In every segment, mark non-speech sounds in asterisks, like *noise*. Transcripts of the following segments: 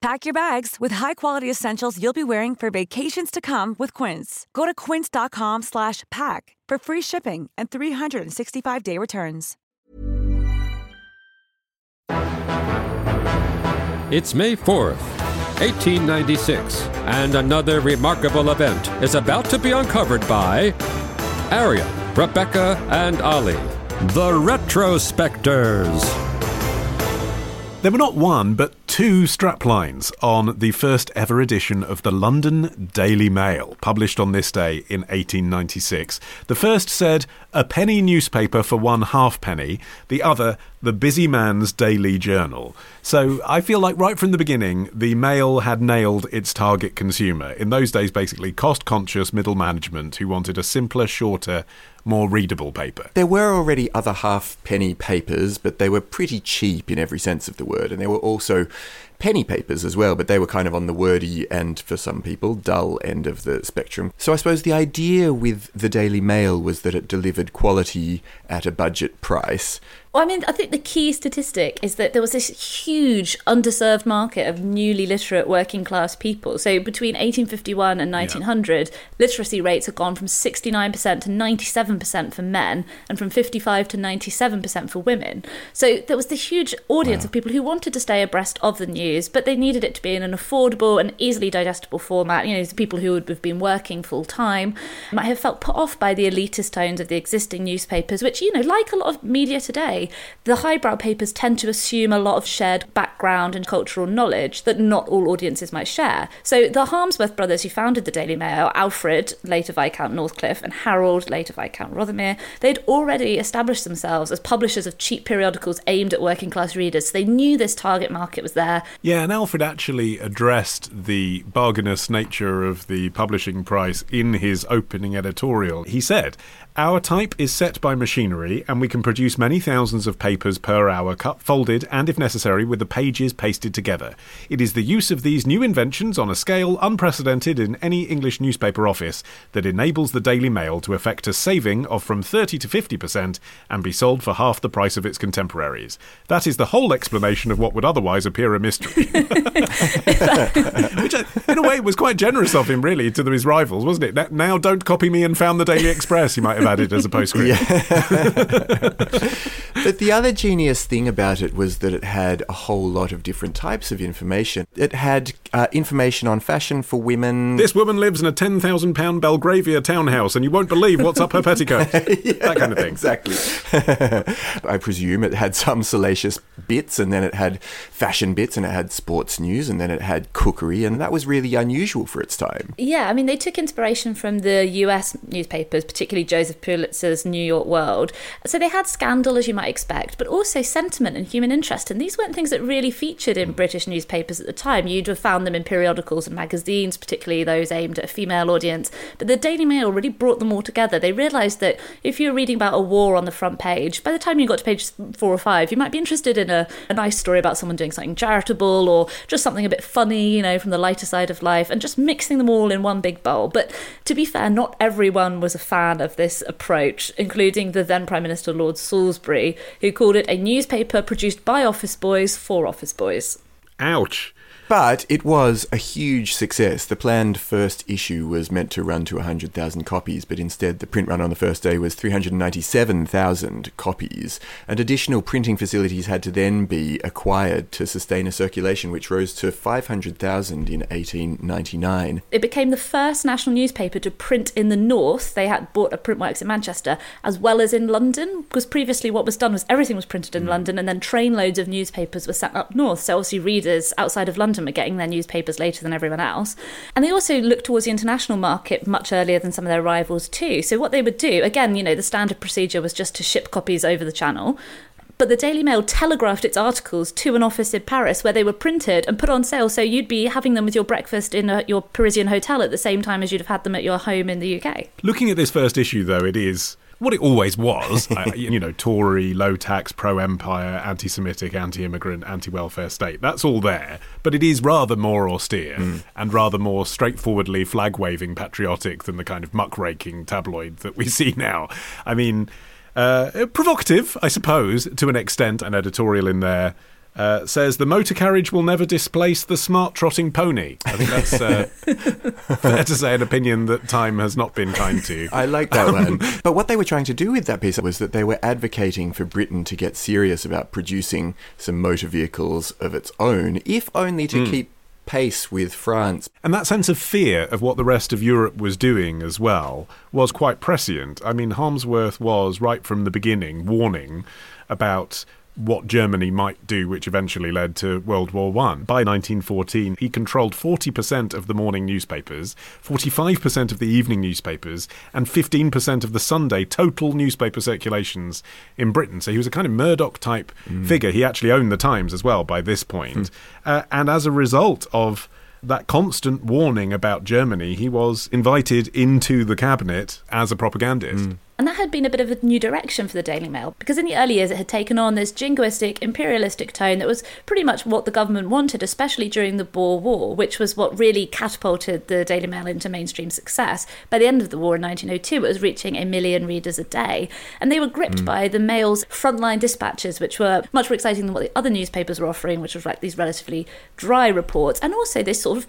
Pack your bags with high-quality essentials you'll be wearing for vacations to come with Quince. Go to quince.com slash pack for free shipping and 365-day returns. It's May 4th, 1896, and another remarkable event is about to be uncovered by Arion, Rebecca, and Olly, the Retrospectors. There were not one, but two straplines on the first ever edition of the London Daily Mail, published on this day in 1896. The first said, A penny newspaper for one halfpenny, the other, The Busy Man's Daily Journal. So I feel like right from the beginning, the Mail had nailed its target consumer. In those days, basically, cost conscious middle management who wanted a simpler, shorter, more readable paper. There were already other halfpenny papers, but they were pretty cheap in every sense of the word, and there were also penny papers as well, but they were kind of on the wordy and, for some people, dull end of the spectrum. So I suppose the idea with the Daily Mail was that it delivered quality at a budget price. Well, I mean, I think the key statistic is that there was this huge underserved market of newly literate working class people. So between 1851 and 1900, yeah. literacy rates had gone from 69% to 97% for men and from 55 to 97% for women. So there was this huge audience wow. of people who wanted to stay abreast of the news, but they needed it to be in an affordable and easily digestible format. You know, the people who would have been working full time might have felt put off by the elitist tones of the existing newspapers, which, you know, like a lot of media today, the highbrow papers tend to assume a lot of shared background and cultural knowledge that not all audiences might share. So the Harmsworth brothers who founded the Daily Mail, Alfred, later Viscount Northcliffe, and Harold, later Viscount Rothermere, they'd already established themselves as publishers of cheap periodicals aimed at working class readers. So they knew this target market was there. Yeah, and Alfred actually addressed the bargainous nature of the publishing price in his opening editorial. He said, our type is set by machinery, and we can produce many thousands of papers per hour, cut, folded, and if necessary, with the pages pasted together. It is the use of these new inventions on a scale unprecedented in any English newspaper office that enables the Daily Mail to effect a saving of from 30 to 50% and be sold for half the price of its contemporaries. That is the whole explanation of what would otherwise appear a mystery. *laughs* *laughs* in a way, it was quite generous of him, really, to his rivals, wasn't it? Now, don't copy me and found the Daily Express, he might have added as a postscript. *laughs* Yeah. *laughs* but the other genius thing about it was that it had a whole lot of different types of information. It had uh, information on fashion for women. This woman lives in a £10,000 Belgravia townhouse and you won't believe what's up her petticoat. *laughs* yeah, that kind of thing. Exactly. I presume it had some salacious bits and then it had fashion bits and it had sports news and then it had cookery and that was really unusual for its time. Yeah, I mean, they took inspiration from the US newspapers, particularly Joseph Pulitzer's New York World. So they had scandal, as you might expect, but also sentiment and human interest. And these weren't things that really featured in British newspapers at the time. You'd have found them in periodicals and magazines, particularly those aimed at a female audience. But the Daily Mail really brought them all together. They realised that if you were reading about a war on the front page, by the time you got to page four or five, you might be interested in a, a nice story about someone doing something charitable or just something a bit funny, you know, from the lighter side of life, and just mixing them all in one big bowl. But to be fair, not everyone was a fan of this approach, including the then Prime Minister Lord Salisbury, who called it a newspaper produced by office boys for office boys. Ouch. But it was a huge success. The planned first issue was meant to run to 100,000 copies, but instead the print run on the first day was 397,000 copies. And additional printing facilities had to then be acquired to sustain a circulation which rose to 500,000 in 1899. It became the first national newspaper to print in the north. They had bought a printworks in Manchester as well as in London, because previously what was done was everything was printed in mm. London and then trainloads of newspapers were sent up north. So obviously readers outside of London are getting their newspapers later than everyone else. And they also looked towards the international market much earlier than some of their rivals, too. So, what they would do, again, you know, the standard procedure was just to ship copies over the channel. But the Daily Mail telegraphed its articles to an office in Paris where they were printed and put on sale. So you'd be having them with your breakfast in a, your Parisian hotel at the same time as you'd have had them at your home in the UK. Looking at this first issue, though, it is what it always was. uh, *laughs* you know, Tory, low tax, pro empire, anti Semitic, anti immigrant, anti welfare state. That's all there. But it is rather more austere Mm. and rather more straightforwardly flag waving patriotic than the kind of muckraking tabloid that we *laughs* see now. I mean, uh, provocative, I suppose, to an extent. An editorial in there. Uh, says the motor carriage will never displace the smart trotting pony. I think that's uh, *laughs* fair to say an opinion that time has not been kind to. I like that one. But what they were trying to do with that piece was that they were advocating for Britain to get serious about producing some motor vehicles of its own, if only to keep pace with France. And that sense of fear of what the rest of Europe was doing as well was quite prescient. I mean, Harmsworth was, right from the beginning, warning about what Germany might do, which eventually led to World War One. By 1914, he controlled 40% of the morning newspapers, 45% of the evening newspapers, and 15% of the Sunday total newspaper circulations in Britain. So he was a kind of Murdoch type hmm. figure. He actually owned the Times as well by this point. Hmm. Uh, and as a result of that constant warning about Germany, he was invited into the cabinet as a propagandist. Hmm. And that had been a bit of a new direction for the Daily Mail, because in the early years it had taken on this jingoistic, imperialistic tone that was pretty much what the government wanted, especially during the Boer War, which was what really catapulted the Daily Mail into mainstream success. By the end of the war in 1902, it was reaching a million readers a day. And they were gripped hmm. by the Mail's frontline dispatches, which were much more exciting than what the other newspapers were offering, which was like these relatively dry reports, and also this sort of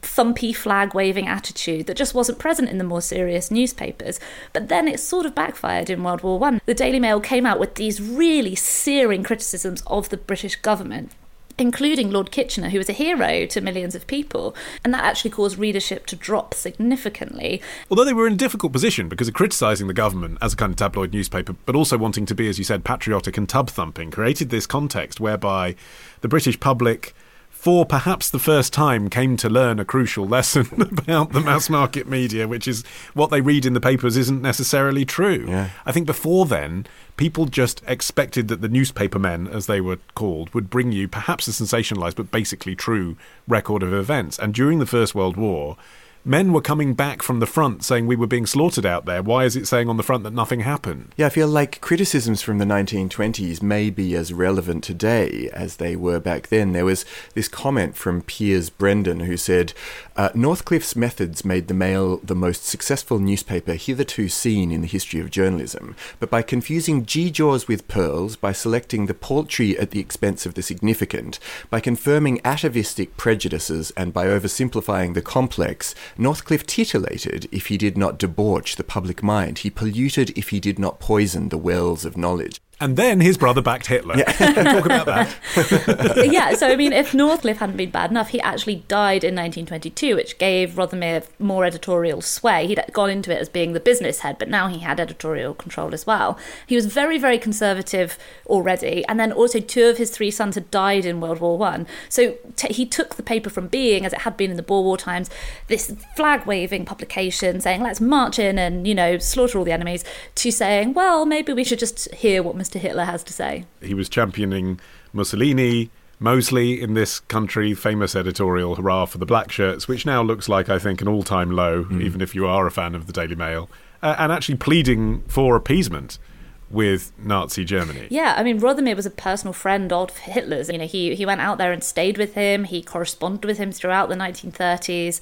thumpy flag waving attitude that just wasn't present in the more serious newspapers. But then it sort of backfired in World War One. The Daily Mail came out with these really searing criticisms of the British government. Including Lord Kitchener, who was a hero to millions of people, and that actually caused readership to drop significantly. Although they were in a difficult position because of criticising the government as a kind of tabloid newspaper, but also wanting to be, as you said, patriotic and tub thumping, created this context whereby the British public, for perhaps the first time, came to learn a crucial lesson *laughs* about the mass market media, which is what they read in the papers isn't necessarily true. Yeah. I think before then, people just expected that the newspaper men, as they were called, would bring you perhaps a sensationalized but basically true record of events. And during the First World War, men were coming back from the front saying we were being slaughtered out there. Why is it saying on the front that nothing happened? Yeah, I feel like criticisms from the 1920s may be as relevant today as they were back then. There was this comment from Piers Brendon who said, uh, Northcliffe's methods made the Mail the most successful newspaper hitherto seen in the history of journalism. But by confusing G-jaws with pearls, by selecting the paltry at the expense of the significant, by confirming atavistic prejudices, and by oversimplifying the complex, Northcliffe titillated if he did not debauch the public mind. He polluted if he did not poison the wells of knowledge. And then his brother backed Hitler. *laughs* Talk about that. *laughs* yeah, so I mean, if Northcliffe hadn't been bad enough, he actually died in 1922, which gave Rothermere more editorial sway. He'd gone into it as being the business head, but now he had editorial control as well. He was very, very conservative already, and then also two of his three sons had died in World War One. So t- he took the paper from being, as it had been in the Boer War times, this flag waving publication saying, let's march in and, you know, slaughter all the enemies, to saying, well, maybe we should just hear what Mr. Hitler has to say. He was championing Mussolini, Mosley in this country, famous editorial hurrah for the black shirts, which now looks like, I think, an all time low, even if you are a fan of the Daily Mail, uh, and actually pleading for appeasement with Nazi Germany. Yeah, I mean, Rothermere was a personal friend of Hitler's. You know, he, he went out there and stayed with him, he corresponded with him throughout the 1930s.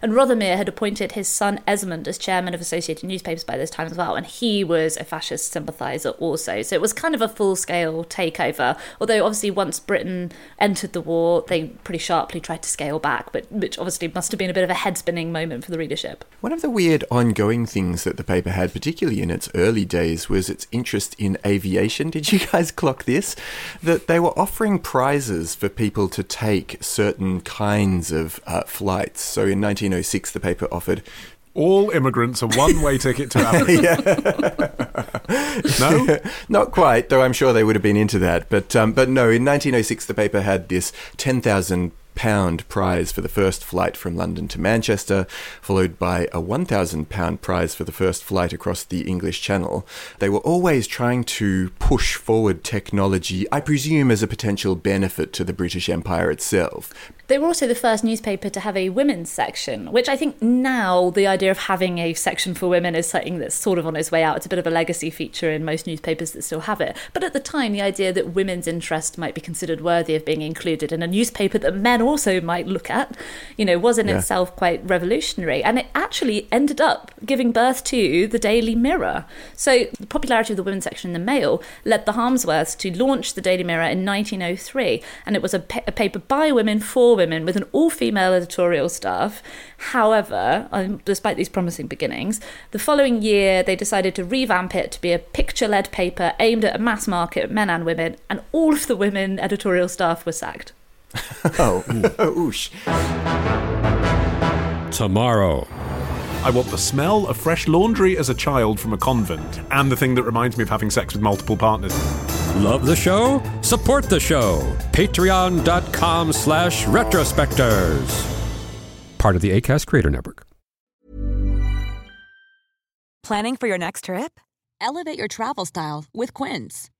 And Rothermere had appointed his son Esmond as chairman of Associated Newspapers by this time as well, and he was a fascist sympathiser also. So it was kind of a full scale takeover. Although, obviously, once Britain entered the war, they pretty sharply tried to scale back, but which obviously must have been a bit of a head spinning moment for the readership. One of the weird ongoing things that the paper had, particularly in its early days, was its interest in aviation. Did you guys clock this? That they were offering prizes for people to take certain kinds of uh, flights. So in 1906, the paper offered All immigrants a one way ticket to *laughs* Africa. *laughs* no? *laughs* Not quite, though I'm sure they would have been into that. But um, but no, in 1906, the paper had this 10,000 pound prize for the first flight from London to Manchester, followed by a 1,000 pound prize for the first flight across the English Channel. They were always trying to push forward technology, I presume as a potential benefit to the British Empire itself. They were also the first newspaper to have a women's section, which I think now the idea of having a section for women is something that's sort of on its way out. It's a bit of a legacy feature in most newspapers that still have it. But at the time, the idea that women's interest might be considered worthy of being included in a newspaper that men also might look at, you know, was in yeah. itself quite revolutionary. And it actually ended up giving birth to the Daily Mirror. So the popularity of the women's section in the Mail led the Harmsworths to launch the Daily Mirror in 1903. And it was a, pa- a paper by women for women with an all female editorial staff. However, um, despite these promising beginnings, the following year they decided to revamp it to be a picture led paper aimed at a mass market, men and women, and all of the women editorial staff were sacked. *laughs* oh, oosh. Tomorrow. I want the smell of fresh laundry as a child from a convent, and the thing that reminds me of having sex with multiple partners. Love the show? Support the show. Patreon.com slash retrospectors. Part of the ACAST Creator Network. Planning for your next trip? Elevate your travel style with Quince.